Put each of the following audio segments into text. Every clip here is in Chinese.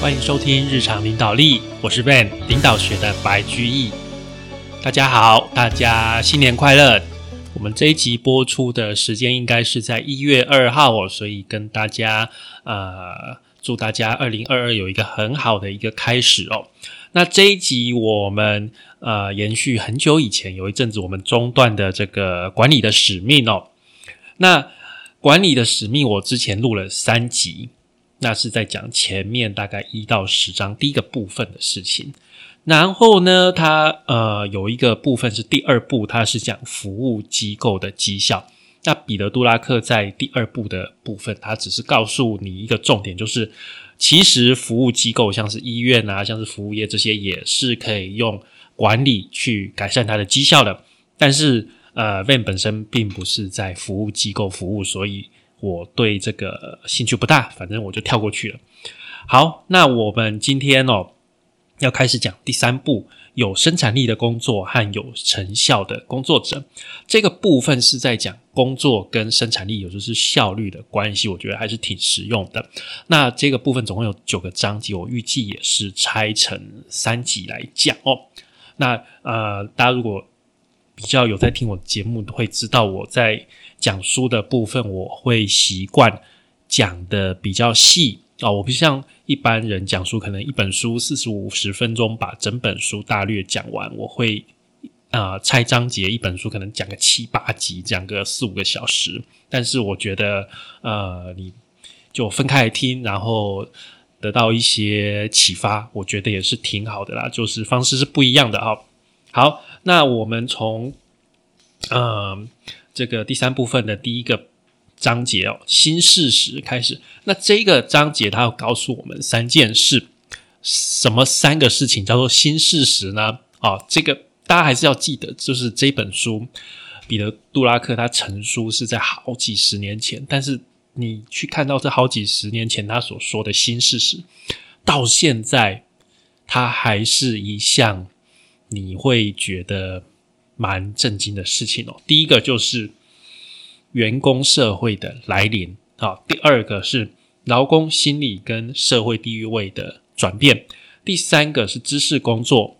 欢迎收听日常领导力，我是 Ben，领导学的白居易。大家好，大家新年快乐！我们这一集播出的时间应该是在一月二号哦，所以跟大家呃，祝大家二零二二有一个很好的一个开始哦。那这一集我们呃，延续很久以前有一阵子我们中断的这个管理的使命哦。那管理的使命，我之前录了三集。那是在讲前面大概一到十章第一个部分的事情，然后呢，它呃有一个部分是第二部，它是讲服务机构的绩效。那彼得·杜拉克在第二部的部分，他只是告诉你一个重点，就是其实服务机构像是医院啊，像是服务业这些，也是可以用管理去改善它的绩效的。但是呃，Van 本身并不是在服务机构服务，所以。我对这个兴趣不大，反正我就跳过去了。好，那我们今天哦要开始讲第三步，有生产力的工作和有成效的工作者。这个部分是在讲工作跟生产力，也就是效率的关系。我觉得还是挺实用的。那这个部分总共有九个章节，我预计也是拆成三集来讲哦。那呃，大家如果比较有在听我节目，会知道我在。讲书的部分，我会习惯讲的比较细啊，我不像一般人讲书，可能一本书四十五十分钟把整本书大略讲完，我会啊拆章节，一本书可能讲个七八集，讲个四五个小时。但是我觉得，呃，你就分开来听，然后得到一些启发，我觉得也是挺好的啦。就是方式是不一样的啊。好，那我们从嗯。这个第三部分的第一个章节哦，新事实开始。那这个章节它要告诉我们三件事，什么三个事情叫做新事实呢？啊，这个大家还是要记得，就是这本书彼得·杜拉克他成书是在好几十年前，但是你去看到这好几十年前他所说的新事实，到现在它还是一项你会觉得。蛮震惊的事情哦。第一个就是员工社会的来临啊，第二个是劳工心理跟社会地位的转变，第三个是知识工作、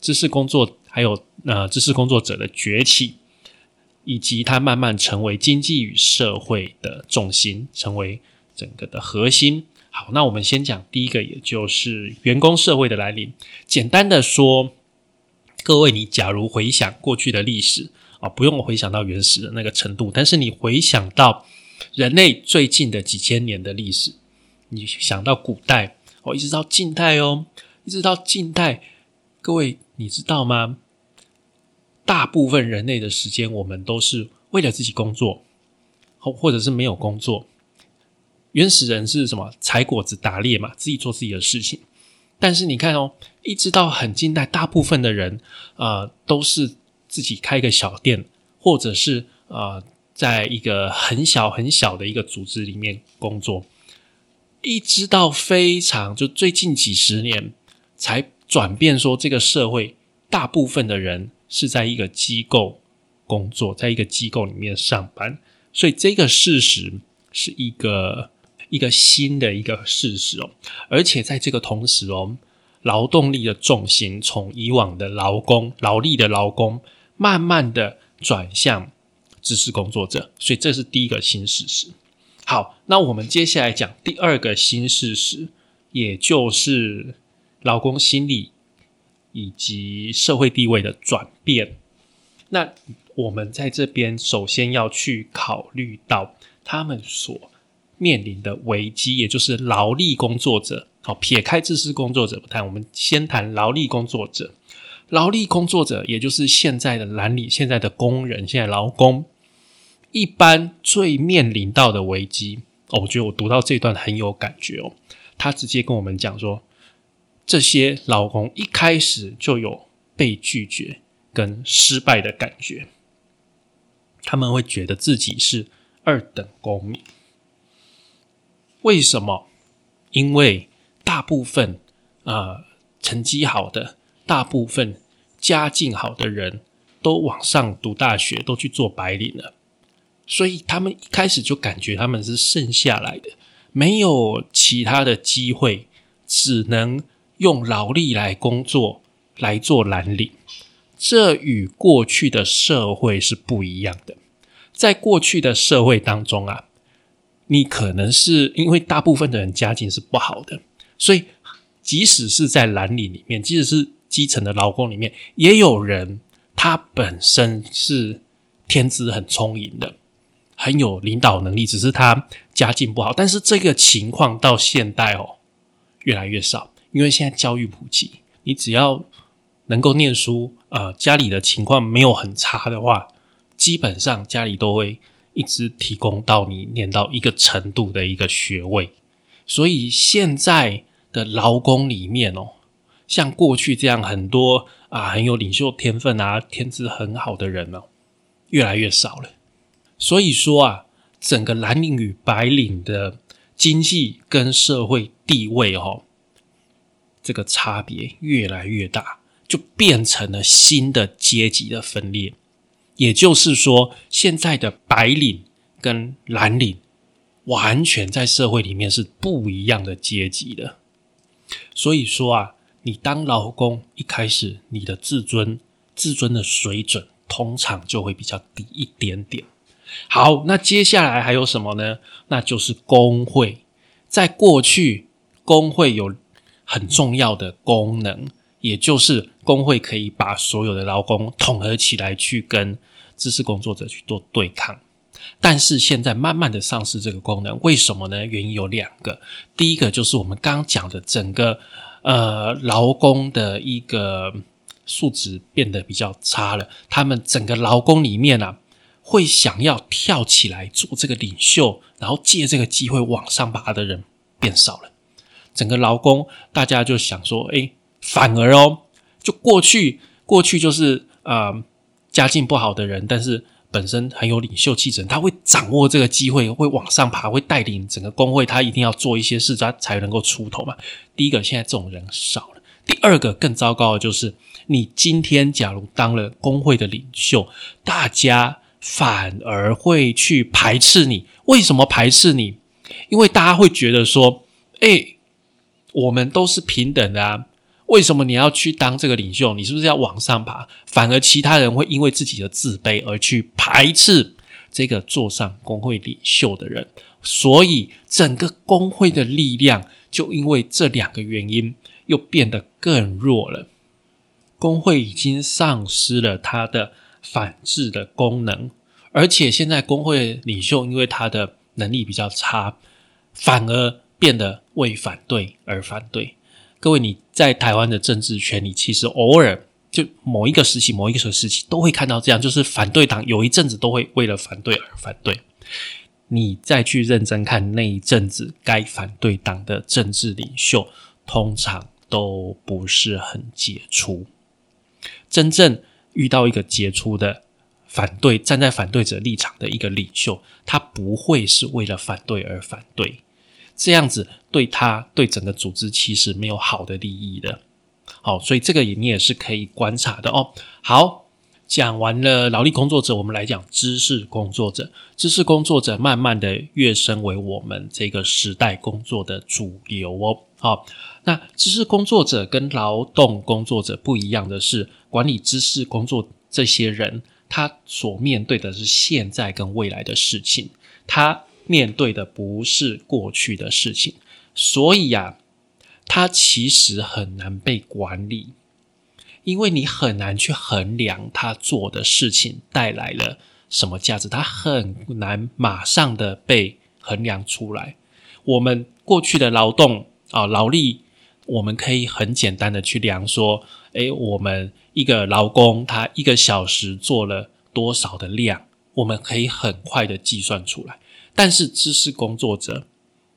知识工作还有呃知识工作者的崛起，以及它慢慢成为经济与社会的重心，成为整个的核心。好，那我们先讲第一个，也就是员工社会的来临。简单的说。各位，你假如回想过去的历史啊，不用回想到原始的那个程度，但是你回想到人类最近的几千年的历史，你想到古代哦，一直到近代哦，一直到近代，各位你知道吗？大部分人类的时间，我们都是为了自己工作，或或者是没有工作。原始人是什么？采果子、打猎嘛，自己做自己的事情。但是你看哦，一直到很近代，大部分的人啊都是自己开个小店，或者是啊在一个很小很小的一个组织里面工作。一直到非常就最近几十年才转变，说这个社会大部分的人是在一个机构工作，在一个机构里面上班。所以这个事实是一个。一个新的一个事实哦，而且在这个同时哦，劳动力的重心从以往的劳工、劳力的劳工，慢慢的转向知识工作者，所以这是第一个新事实。好，那我们接下来讲第二个新事实，也就是劳工心理以及社会地位的转变。那我们在这边首先要去考虑到他们所。面临的危机，也就是劳力工作者。好，撇开知识工作者不谈，我们先谈劳力工作者。劳力工作者，也就是现在的蓝领、现在的工人、现在劳工，一般最面临到的危机。哦，我觉得我读到这段很有感觉哦。他直接跟我们讲说，这些劳工一开始就有被拒绝跟失败的感觉，他们会觉得自己是二等公民。为什么？因为大部分啊成绩好的、大部分家境好的人都往上读大学，都去做白领了，所以他们一开始就感觉他们是剩下来的，没有其他的机会只能用劳力来工作来做蓝领，这与过去的社会是不一样的。在过去的社会当中啊，你可能是因为大部分的人家境是不好的，所以即使是在蓝领里面，即使是基层的劳工里面，也有人他本身是天资很聪颖的，很有领导能力，只是他家境不好。但是这个情况到现代哦，越来越少，因为现在教育普及，你只要能够念书，呃，家里的情况没有很差的话。基本上家里都会一直提供到你念到一个程度的一个学位，所以现在的劳工里面哦，像过去这样很多啊很有领袖天分啊天资很好的人呢，越来越少了。所以说啊，整个蓝领与白领的经济跟社会地位哦，这个差别越来越大，就变成了新的阶级的分裂。也就是说，现在的白领跟蓝领完全在社会里面是不一样的阶级的。所以说啊，你当劳工一开始，你的自尊、自尊的水准通常就会比较低一点点。好，那接下来还有什么呢？那就是工会。在过去，工会有很重要的功能，也就是工会可以把所有的劳工统合起来去跟。知识工作者去做对抗，但是现在慢慢的丧失这个功能，为什么呢？原因有两个，第一个就是我们刚刚讲的整个呃劳工的一个素质变得比较差了，他们整个劳工里面啊，会想要跳起来做这个领袖，然后借这个机会往上爬的人变少了，整个劳工大家就想说，哎，反而哦，就过去过去就是啊。家境不好的人，但是本身很有领袖气质，他会掌握这个机会，会往上爬，会带领整个工会。他一定要做一些事，他才能够出头嘛。第一个，现在这种人少了；第二个，更糟糕的就是，你今天假如当了工会的领袖，大家反而会去排斥你。为什么排斥你？因为大家会觉得说，哎，我们都是平等的啊。为什么你要去当这个领袖？你是不是要往上爬？反而其他人会因为自己的自卑而去排斥这个坐上工会领袖的人，所以整个工会的力量就因为这两个原因又变得更弱了。工会已经丧失了它的反制的功能，而且现在工会领袖因为他的能力比较差，反而变得为反对而反对。各位，你在台湾的政治圈里，其实偶尔就某一个时期、某一个时期都会看到这样，就是反对党有一阵子都会为了反对而反对。你再去认真看那一阵子该反对党的政治领袖，通常都不是很杰出。真正遇到一个杰出的反对、站在反对者立场的一个领袖，他不会是为了反对而反对。这样子对他对整个组织其实没有好的利益的，好，所以这个你也是可以观察的哦。好，讲完了劳力工作者，我们来讲知识工作者。知识工作者慢慢的跃升为我们这个时代工作的主流哦。好，那知识工作者跟劳动工作者不一样的是，管理知识工作这些人，他所面对的是现在跟未来的事情，他。面对的不是过去的事情，所以呀，他其实很难被管理，因为你很难去衡量他做的事情带来了什么价值，他很难马上的被衡量出来。我们过去的劳动啊，劳力，我们可以很简单的去量说，诶，我们一个劳工他一个小时做了多少的量，我们可以很快的计算出来。但是知识工作者，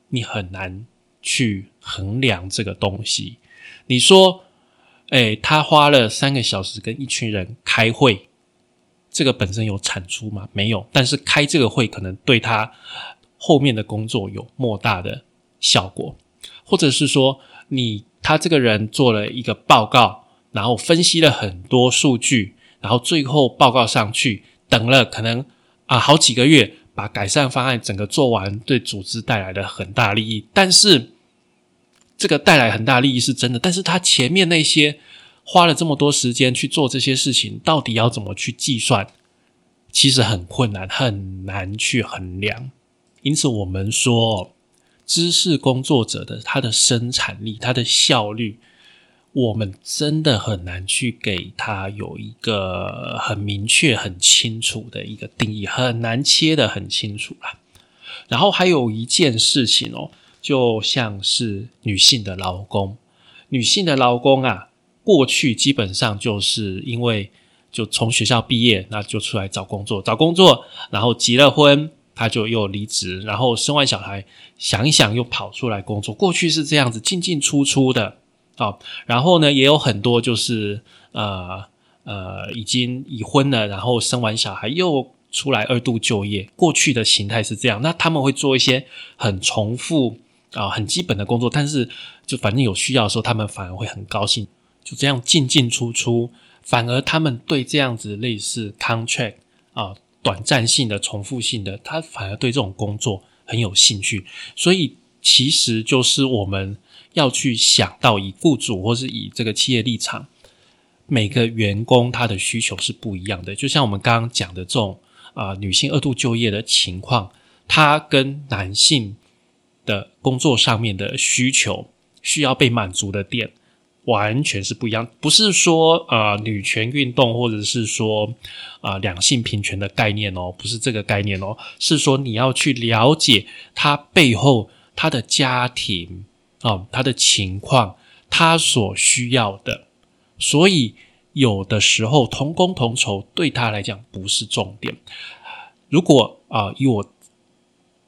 你很难去衡量这个东西。你说，哎，他花了三个小时跟一群人开会，这个本身有产出吗？没有。但是开这个会可能对他后面的工作有莫大的效果，或者是说，你他这个人做了一个报告，然后分析了很多数据，然后最后报告上去，等了可能啊好几个月。把改善方案整个做完，对组织带来了很大利益。但是这个带来很大利益是真的，但是他前面那些花了这么多时间去做这些事情，到底要怎么去计算？其实很困难，很难去衡量。因此，我们说，知识工作者的他的生产力、他的效率，我们真的很难去给他有一个很明确、很清楚的一个定义，很难切的很清楚啦。然后还有一件事情哦，就像是女性的劳工，女性的劳工啊，过去基本上就是因为。就从学校毕业，那就出来找工作，找工作，然后结了婚，他就又离职，然后生完小孩，想一想又跑出来工作。过去是这样子进进出出的，啊，然后呢，也有很多就是呃呃已经已婚了，然后生完小孩又出来二度就业。过去的形态是这样，那他们会做一些很重复啊很基本的工作，但是就反正有需要的时候，他们反而会很高兴，就这样进进出出。反而他们对这样子类似 contract 啊，短暂性的、重复性的，他反而对这种工作很有兴趣。所以，其实就是我们要去想到，以雇主或是以这个企业立场，每个员工他的需求是不一样的。就像我们刚刚讲的这种啊，女性二度就业的情况，它跟男性的工作上面的需求需要被满足的点。完全是不一样，不是说呃女权运动或者是说啊两性平权的概念哦，不是这个概念哦，是说你要去了解他背后他的家庭啊他的情况，他所需要的，所以有的时候同工同酬对他来讲不是重点。如果啊以我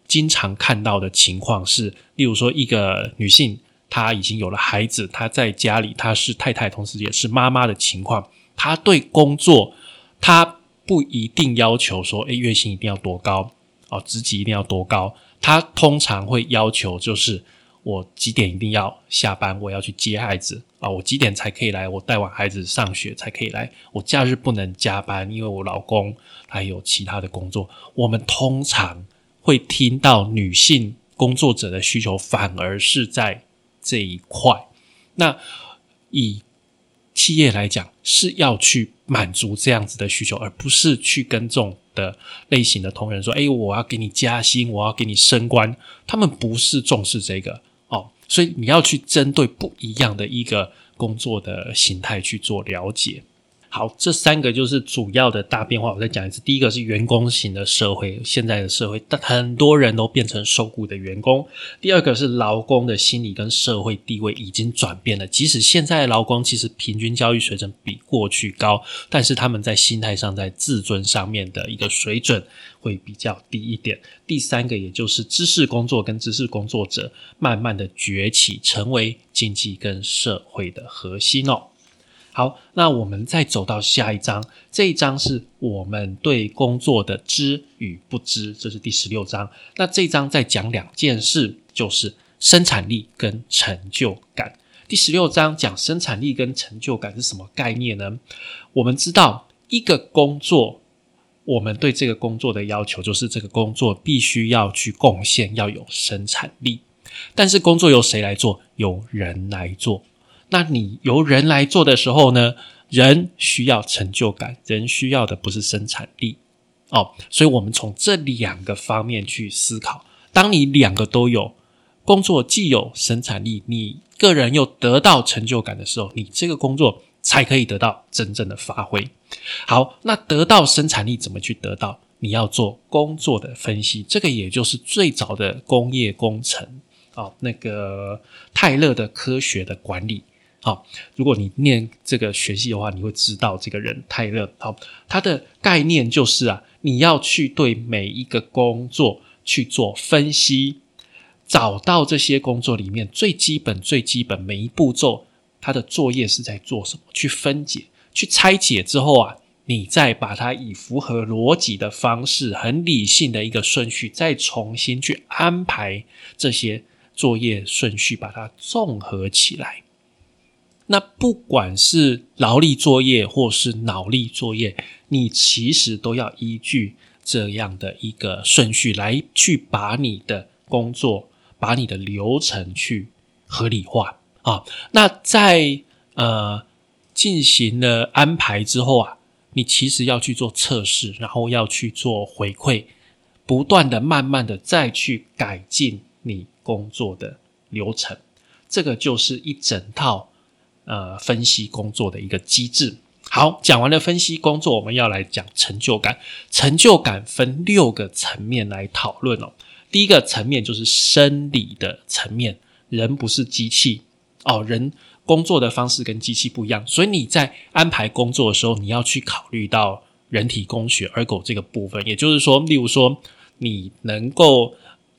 经常看到的情况是，例如说一个女性。他已经有了孩子，他在家里，他是太太，同时也是妈妈的情况。他对工作，他不一定要求说，诶，月薪一定要多高哦，职级一定要多高。他通常会要求就是，我几点一定要下班，我要去接孩子啊，我几点才可以来？我带完孩子上学才可以来。我假日不能加班，因为我老公还有其他的工作。我们通常会听到女性工作者的需求，反而是在。这一块，那以企业来讲，是要去满足这样子的需求，而不是去跟这种的类型的同仁说：“哎，我要给你加薪，我要给你升官。”他们不是重视这个，所以你要去针对不一样的一个工作的形态去做了解。好，这三个就是主要的大变化。我再讲一次，第一个是员工型的社会，现在的社会，但很多人都变成受雇的员工。第二个是劳工的心理跟社会地位已经转变了，即使现在的劳工其实平均教育水准比过去高，但是他们在心态上、在自尊上面的一个水准会比较低一点。第三个，也就是知识工作跟知识工作者慢慢的崛起，成为经济跟社会的核心哦。好，那我们再走到下一章，这一章是我们对工作的知与不知，这是第十六章。那这一章在讲两件事，就是生产力跟成就感。第十六章讲生产力跟成就感是什么概念呢？我们知道一个工作，我们对这个工作的要求就是这个工作必须要去贡献，要有生产力。但是工作由谁来做？由人来做。那你由人来做的时候呢？人需要成就感，人需要的不是生产力哦。所以，我们从这两个方面去思考。当你两个都有，工作既有生产力，你个人又得到成就感的时候，你这个工作才可以得到真正的发挥。好，那得到生产力怎么去得到？你要做工作的分析，这个也就是最早的工业工程哦，那个泰勒的科学的管理。好，如果你念这个学系的话，你会知道这个人泰勒。好，他的概念就是啊，你要去对每一个工作去做分析，找到这些工作里面最基本、最基本每一步骤，他的作业是在做什么？去分解、去拆解之后啊，你再把它以符合逻辑的方式、很理性的一个顺序，再重新去安排这些作业顺序，把它综合起来。那不管是劳力作业或是脑力作业，你其实都要依据这样的一个顺序来去把你的工作、把你的流程去合理化啊。那在呃进行了安排之后啊，你其实要去做测试，然后要去做回馈，不断的、慢慢的再去改进你工作的流程。这个就是一整套呃分析工作的一个机制。好，讲完了分析工作，我们要来讲成就感。成就感分六个层面来讨论哦。第一个层面就是生理的层面，人不是机器哦，人工作的方式跟机器不一样，所以你在安排工作的时候，你要去考虑到人体工学 ergo 这个部分。也就是说，例如说，你能够。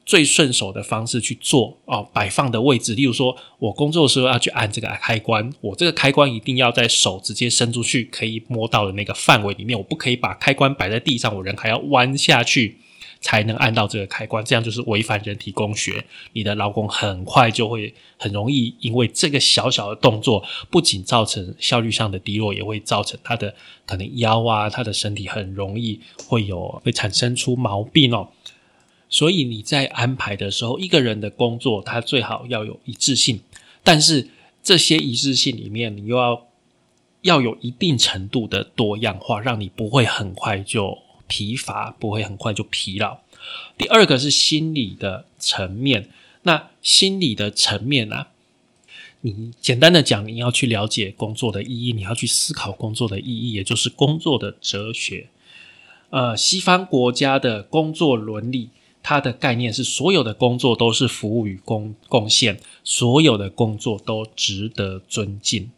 最顺手的方式去做哦，摆放的位置，例如说，我工作的时候要去按这个开关，我这个开关一定要在手直接伸出去可以摸到的那个范围里面，我不可以把开关摆在地上，我人还要弯下去才能按到这个开关，这样就是违反人体工学，你的劳工很快就会很容易因为这个小小的动作，不仅造成效率上的低落，也会造成他的可能腰啊，他的身体很容易会有会产生出毛病哦。所以你在安排的时候，一个人的工作他最好要有一致性，但是这些一致性里面，你又要要有一定程度的多样化，让你不会很快就疲乏，不会很快就疲劳。第二个是心理的层面，那心理的层面啊，你简单的讲，你要去了解工作的意义，你要去思考工作的意义，也就是工作的哲学。呃，西方国家的工作伦理。它的概念是，所有的工作都是服务与贡贡献，所有的工作都值得尊敬。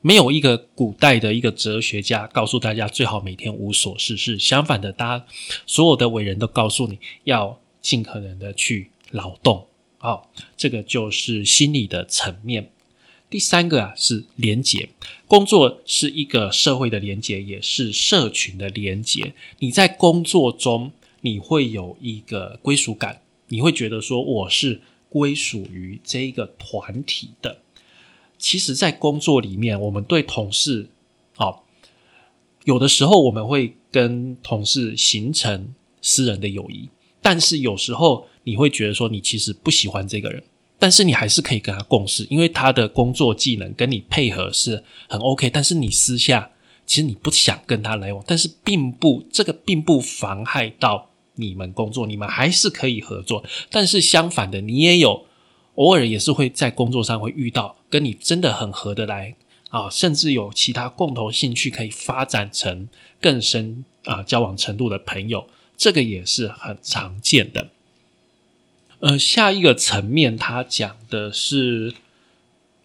没有一个古代的一个哲学家告诉大家最好每天无所事事。相反的，大家所有的伟人都告诉你要尽可能的去劳动。好，这个就是心理的层面。第三个啊是连结，工作是一个社会的连结，也是社群的连结。你在工作中。你会有一个归属感，你会觉得说我是归属于这一个团体的。其实，在工作里面，我们对同事，好，有的时候我们会跟同事形成私人的友谊，但是有时候你会觉得说你其实不喜欢这个人，但是你还是可以跟他共事，因为他的工作技能跟你配合是很 OK，但是你私下其实你不想跟他来往，但是并不这个并不妨害到。你们工作，你们还是可以合作，但是相反的，你也有偶尔也是会在工作上会遇到跟你真的很合得来啊，甚至有其他共同兴趣可以发展成更深啊交往程度的朋友，这个也是很常见的。呃，下一个层面，他讲的是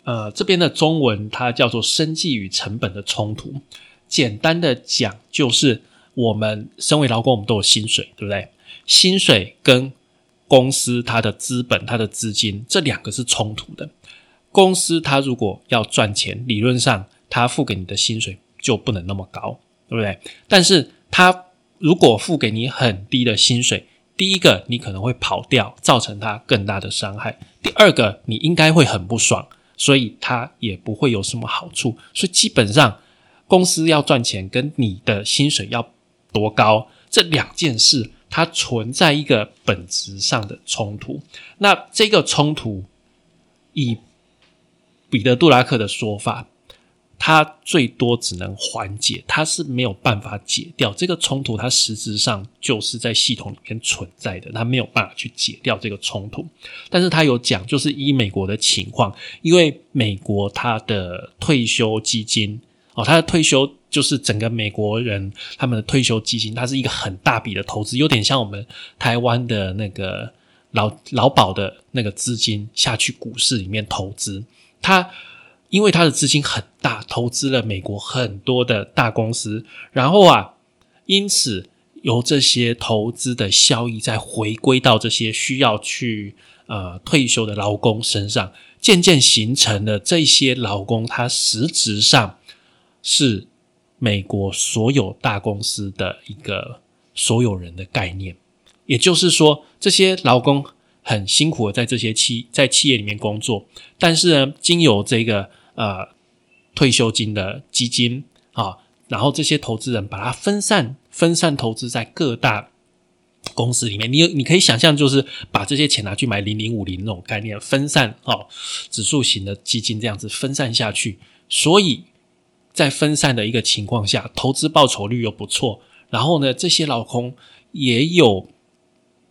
呃这边的中文，它叫做生计与成本的冲突。简单的讲，就是。我们身为劳工，我们都有薪水，对不对？薪水跟公司它的资本、它的资金这两个是冲突的。公司它如果要赚钱，理论上它付给你的薪水就不能那么高，对不对？但是它如果付给你很低的薪水，第一个你可能会跑掉，造成它更大的伤害；第二个你应该会很不爽，所以它也不会有什么好处。所以基本上公司要赚钱，跟你的薪水要。多高？这两件事它存在一个本质上的冲突。那这个冲突，以彼得·杜拉克的说法，它最多只能缓解，它是没有办法解掉这个冲突。它实质上就是在系统里面存在的，它没有办法去解掉这个冲突。但是他有讲，就是以美国的情况，因为美国它的退休基金。哦，他的退休就是整个美国人他们的退休基金，它是一个很大笔的投资，有点像我们台湾的那个劳劳保的那个资金下去股市里面投资。他因为他的资金很大，投资了美国很多的大公司，然后啊，因此由这些投资的效益再回归到这些需要去呃退休的劳工身上，渐渐形成了这些劳工他实质上。是美国所有大公司的一个所有人的概念，也就是说，这些劳工很辛苦的在这些企在企业里面工作，但是呢，经由这个呃退休金的基金啊，然后这些投资人把它分散分散投资在各大公司里面，你有你可以想象，就是把这些钱拿去买零零五零那种概念，分散哦，指数型的基金这样子分散下去。所以在分散的一个情况下，投资报酬率又不错，然后呢，这些老空也有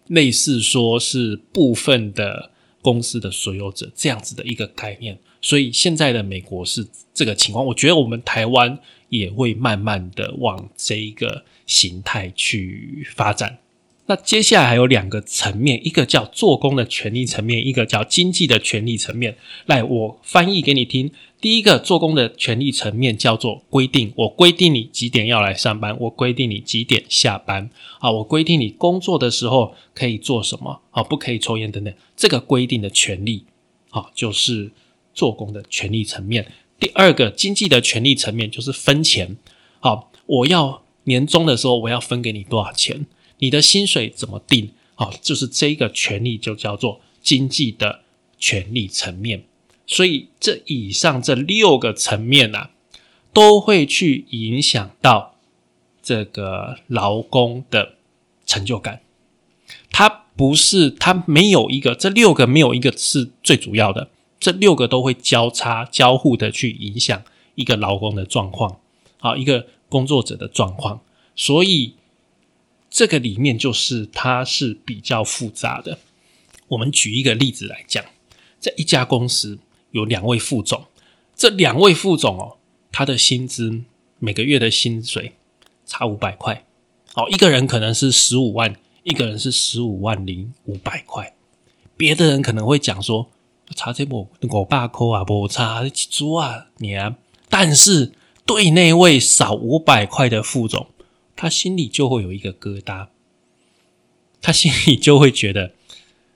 类似说是部分的公司的所有者这样子的一个概念。所以现在的美国是这个情况，我觉得我们台湾也会慢慢的往这一个形态去发展。那接下来还有两个层面，一个叫做工的权利层面，一个叫经济的权利层面。来，我翻译给你听。第一个做工的权利层面叫做规定，我规定你几点要来上班，我规定你几点下班啊，我规定你工作的时候可以做什么啊，不可以抽烟等等。这个规定的权利，啊，就是做工的权利层面。第二个经济的权利层面就是分钱，好，我要年终的时候我要分给你多少钱。你的薪水怎么定？哦，就是这个权利就叫做经济的权利层面。所以这以上这六个层面啊，都会去影响到这个劳工的成就感。它不是，它没有一个，这六个没有一个是最主要的，这六个都会交叉交互的去影响一个劳工的状况，好，一个工作者的状况。所以。这个里面就是它是比较复杂的。我们举一个例子来讲，在一家公司有两位副总，这两位副总哦，他的薪资每个月的薪水差五百块，哦，一个人可能是十五万，一个人是十五万零五百块。别的人可能会讲说，差这么五百块啊，不差几猪啊，你啊。但是对那位少五百块的副总。他心里就会有一个疙瘩，他心里就会觉得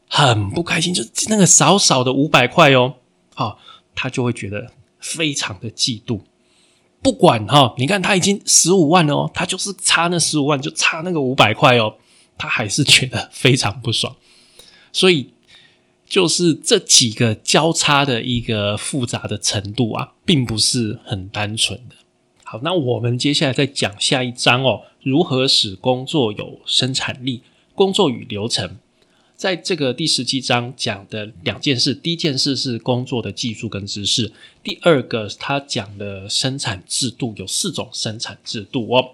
很不开心，就那个少少的五百块哦，好，他就会觉得非常的嫉妒。不管哈，你看他已经十五万了哦，他就是差那十五万，就差那个五百块哦，他还是觉得非常不爽。所以，就是这几个交叉的一个复杂的程度啊，并不是很单纯的。好，那我们接下来再讲下一章哦，如何使工作有生产力？工作与流程，在这个第十七章讲的两件事，第一件事是工作的技术跟知识，第二个他讲的生产制度有四种生产制度哦。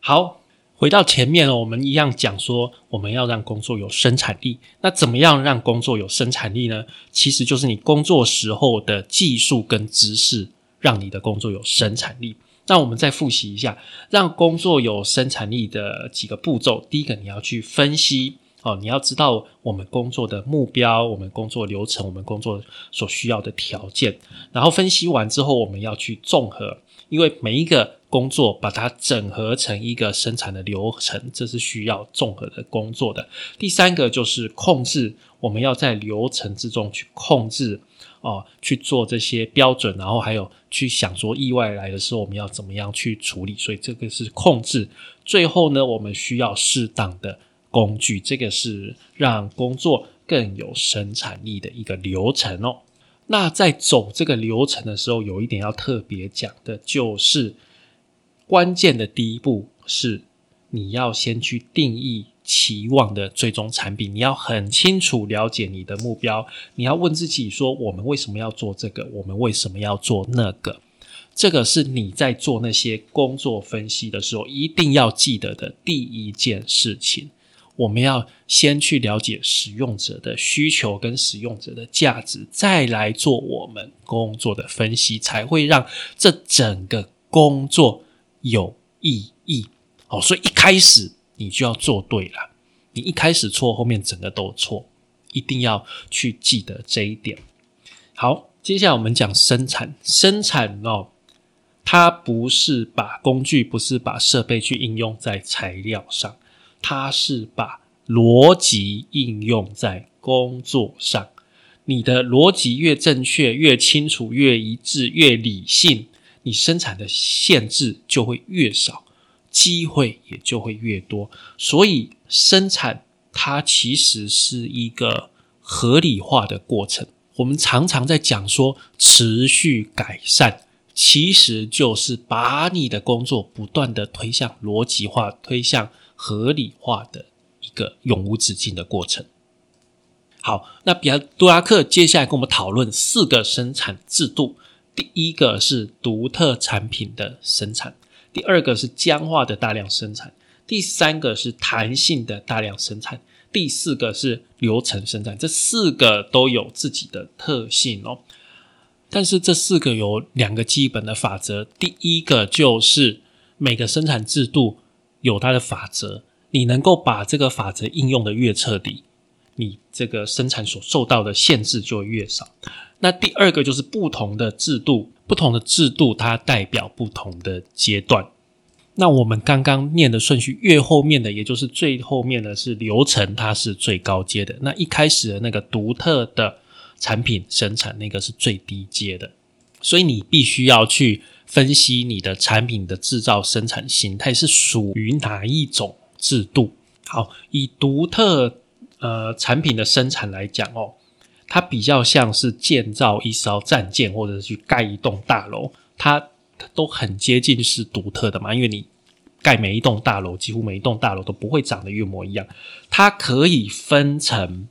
好，回到前面了，我们一样讲说，我们要让工作有生产力。那怎么样让工作有生产力呢？其实就是你工作时候的技术跟知识，让你的工作有生产力。那我们再复习一下，让工作有生产力的几个步骤。第一个，你要去分析哦，你要知道我们工作的目标、我们工作流程、我们工作所需要的条件。然后分析完之后，我们要去综合，因为每一个工作把它整合成一个生产的流程，这是需要综合的工作的。第三个就是控制，我们要在流程之中去控制。哦，去做这些标准，然后还有去想说意外来的时候我们要怎么样去处理，所以这个是控制。最后呢，我们需要适当的工具，这个是让工作更有生产力的一个流程哦。那在走这个流程的时候，有一点要特别讲的，就是关键的第一步是你要先去定义。期望的最终产品，你要很清楚了解你的目标。你要问自己说：我们为什么要做这个？我们为什么要做那个？这个是你在做那些工作分析的时候一定要记得的第一件事情。我们要先去了解使用者的需求跟使用者的价值，再来做我们工作的分析，才会让这整个工作有意义。哦，所以一开始。你就要做对了，你一开始错，后面整个都错，一定要去记得这一点。好，接下来我们讲生产，生产哦，它不是把工具，不是把设备去应用在材料上，它是把逻辑应用在工作上。你的逻辑越正确、越清楚、越一致、越理性，你生产的限制就会越少。机会也就会越多，所以生产它其实是一个合理化的过程。我们常常在讲说持续改善，其实就是把你的工作不断的推向逻辑化、推向合理化的一个永无止境的过程。好，那比亚杜拉克接下来跟我们讨论四个生产制度。第一个是独特产品的生产，第二个是僵化的大量生产，第三个是弹性的大量生产，第四个是流程生产。这四个都有自己的特性哦。但是这四个有两个基本的法则，第一个就是每个生产制度有它的法则，你能够把这个法则应用的越彻底，你这个生产所受到的限制就越少。那第二个就是不同的制度，不同的制度它代表不同的阶段。那我们刚刚念的顺序越后面的，也就是最后面的是流程，它是最高阶的。那一开始的那个独特的产品生产，那个是最低阶的。所以你必须要去分析你的产品的制造生产形态是属于哪一种制度。好，以独特呃产品的生产来讲哦。它比较像是建造一艘战舰，或者是去盖一栋大楼，它都很接近是独特的嘛。因为你盖每一栋大楼，几乎每一栋大楼都不会长得一模一样。它可以分成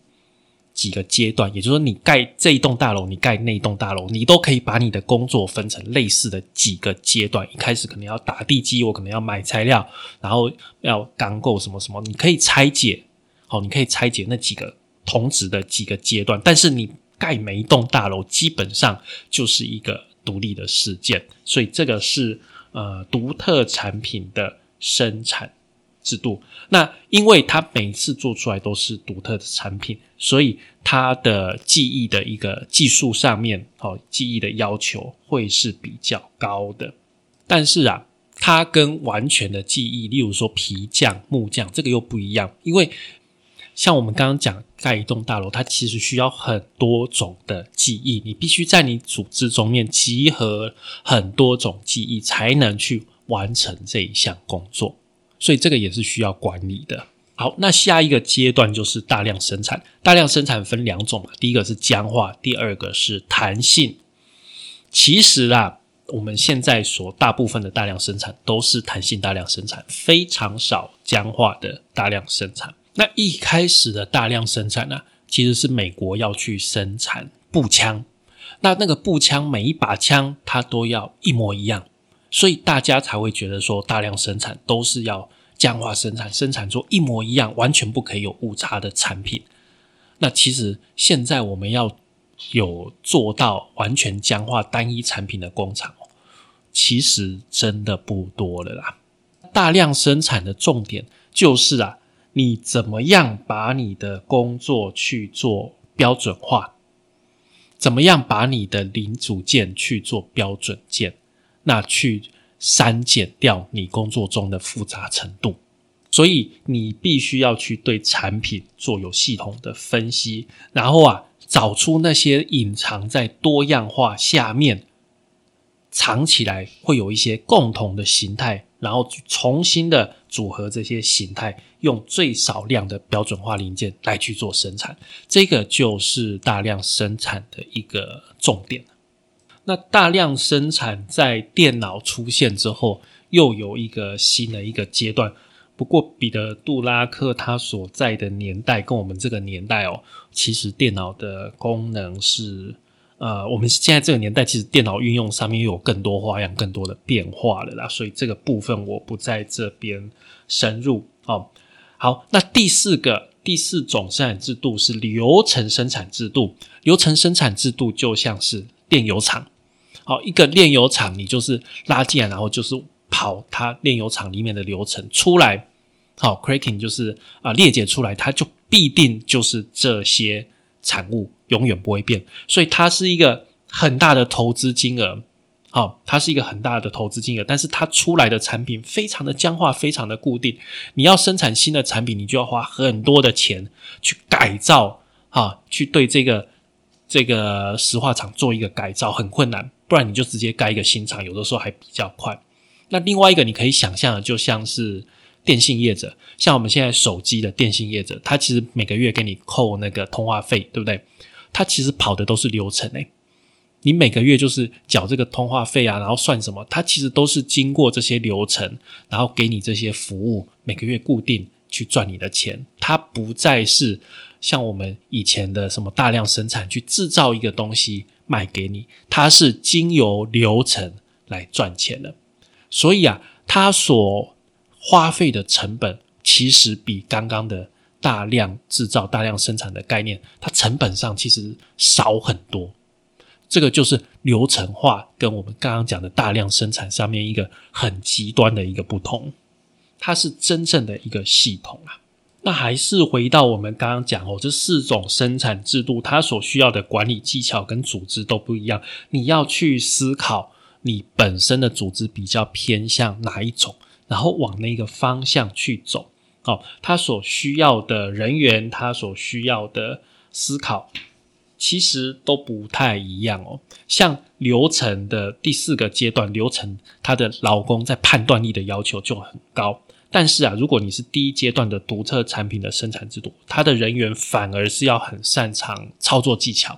几个阶段，也就是说，你盖这一栋大楼，你盖那一栋大楼，你都可以把你的工作分成类似的几个阶段。一开始可能要打地基，我可能要买材料，然后要钢构什么什么，你可以拆解。好，你可以拆解那几个。同值的几个阶段，但是你盖每一栋大楼基本上就是一个独立的事件，所以这个是呃独特产品的生产制度。那因为它每次做出来都是独特的产品，所以它的记忆的一个技术上面，哦，记忆的要求会是比较高的。但是啊，它跟完全的记忆，例如说皮匠、木匠，这个又不一样，因为。像我们刚刚讲盖一栋大楼，它其实需要很多种的记忆，你必须在你组织中面集合很多种记忆，才能去完成这一项工作。所以这个也是需要管理的。好，那下一个阶段就是大量生产。大量生产分两种嘛，第一个是僵化，第二个是弹性。其实啊，我们现在所大部分的大量生产都是弹性大量生产，非常少僵化的大量生产。那一开始的大量生产呢，其实是美国要去生产步枪，那那个步枪每一把枪它都要一模一样，所以大家才会觉得说大量生产都是要僵化生产，生产出一模一样、完全不可以有误差的产品。那其实现在我们要有做到完全僵化单一产品的工厂，其实真的不多了啦。大量生产的重点就是啊。你怎么样把你的工作去做标准化？怎么样把你的零组件去做标准件？那去删减掉你工作中的复杂程度。所以你必须要去对产品做有系统的分析，然后啊，找出那些隐藏在多样化下面。藏起来会有一些共同的形态，然后重新的组合这些形态，用最少量的标准化零件来去做生产，这个就是大量生产的一个重点。那大量生产在电脑出现之后，又有一个新的一个阶段。不过，彼得·杜拉克他所在的年代跟我们这个年代哦，其实电脑的功能是。呃，我们现在这个年代，其实电脑运用上面又有更多花样、更多的变化了啦，所以这个部分我不在这边深入。哦，好，那第四个第四种生产制度是流程生产制度。流程生产制度就像是炼油厂，好，一个炼油厂，你就是拉进来，然后就是跑它炼油厂里面的流程出来，好，cracking 就是啊裂解出来，它就必定就是这些。产物永远不会变，所以它是一个很大的投资金额，好，它是一个很大的投资金额，但是它出来的产品非常的僵化，非常的固定。你要生产新的产品，你就要花很多的钱去改造，啊，去对这个这个石化厂做一个改造，很困难。不然你就直接盖一个新厂，有的时候还比较快。那另外一个你可以想象的，就像是。电信业者，像我们现在手机的电信业者，他其实每个月给你扣那个通话费，对不对？他其实跑的都是流程诶，你每个月就是缴这个通话费啊，然后算什么？他其实都是经过这些流程，然后给你这些服务，每个月固定去赚你的钱，它不再是像我们以前的什么大量生产去制造一个东西卖给你，它是经由流程来赚钱的。所以啊，它所花费的成本其实比刚刚的大量制造、大量生产的概念，它成本上其实少很多。这个就是流程化跟我们刚刚讲的大量生产上面一个很极端的一个不同，它是真正的一个系统啊。那还是回到我们刚刚讲哦，这四种生产制度，它所需要的管理技巧跟组织都不一样。你要去思考你本身的组织比较偏向哪一种，然后往那个方向去走。哦，他所需要的人员，他所需要的思考。其实都不太一样哦。像流程的第四个阶段，流程它的劳工在判断力的要求就很高。但是啊，如果你是第一阶段的独特产品的生产制度，它的人员反而是要很擅长操作技巧，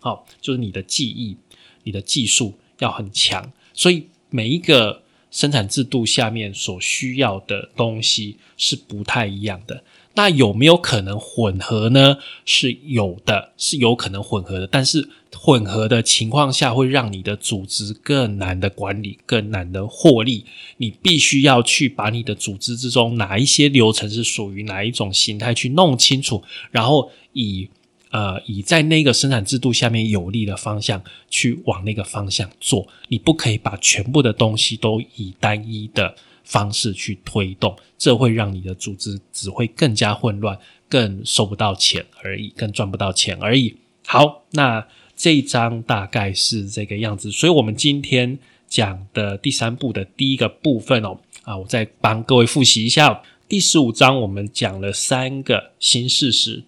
好，就是你的技艺、你的技术要很强。所以每一个生产制度下面所需要的东西是不太一样的。那有没有可能混合呢？是有的，是有可能混合的。但是混合的情况下，会让你的组织更难的管理，更难的获利。你必须要去把你的组织之中哪一些流程是属于哪一种形态去弄清楚，然后以呃以在那个生产制度下面有利的方向去往那个方向做。你不可以把全部的东西都以单一的。方式去推动，这会让你的组织只会更加混乱，更收不到钱而已，更赚不到钱而已。好，那这一章大概是这个样子，所以我们今天讲的第三步的第一个部分哦，啊，我再帮各位复习一下。第十五章我们讲了三个新事实，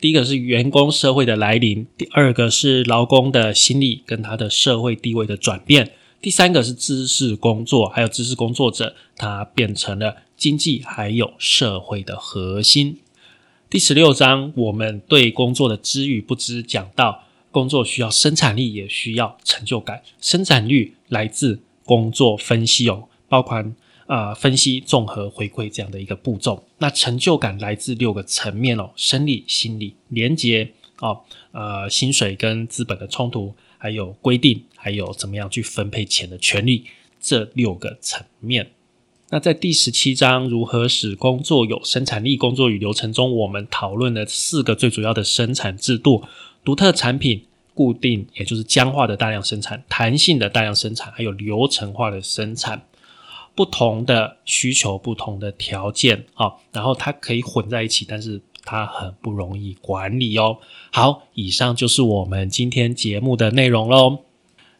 第一个是员工社会的来临，第二个是劳工的心理跟他的社会地位的转变。第三个是知识工作，还有知识工作者，他变成了经济还有社会的核心。第十六章，我们对工作的知与不知讲到，工作需要生产力，也需要成就感。生产率来自工作分析哦，包括啊分析、综合、回馈这样的一个步骤。那成就感来自六个层面哦，生理、心理、连结哦，呃，薪水跟资本的冲突。还有规定，还有怎么样去分配钱的权利，这六个层面。那在第十七章如何使工作有生产力？工作与流程中，我们讨论了四个最主要的生产制度：独特产品、固定也就是僵化的大量生产、弹性的大量生产，还有流程化的生产。不同的需求，不同的条件啊，然后它可以混在一起，但是。它很不容易管理哦。好，以上就是我们今天节目的内容喽。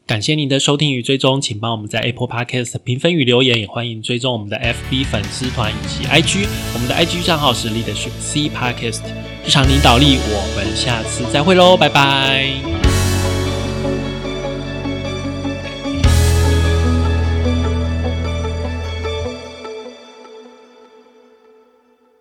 感谢您的收听与追踪，请帮我们在 Apple Podcast 评分与留言，也欢迎追踪我们的 FB 粉丝团以及 IG。我们的 IG 账号是 Leadership C Podcast 日常领导力。我们下次再会喽，拜拜。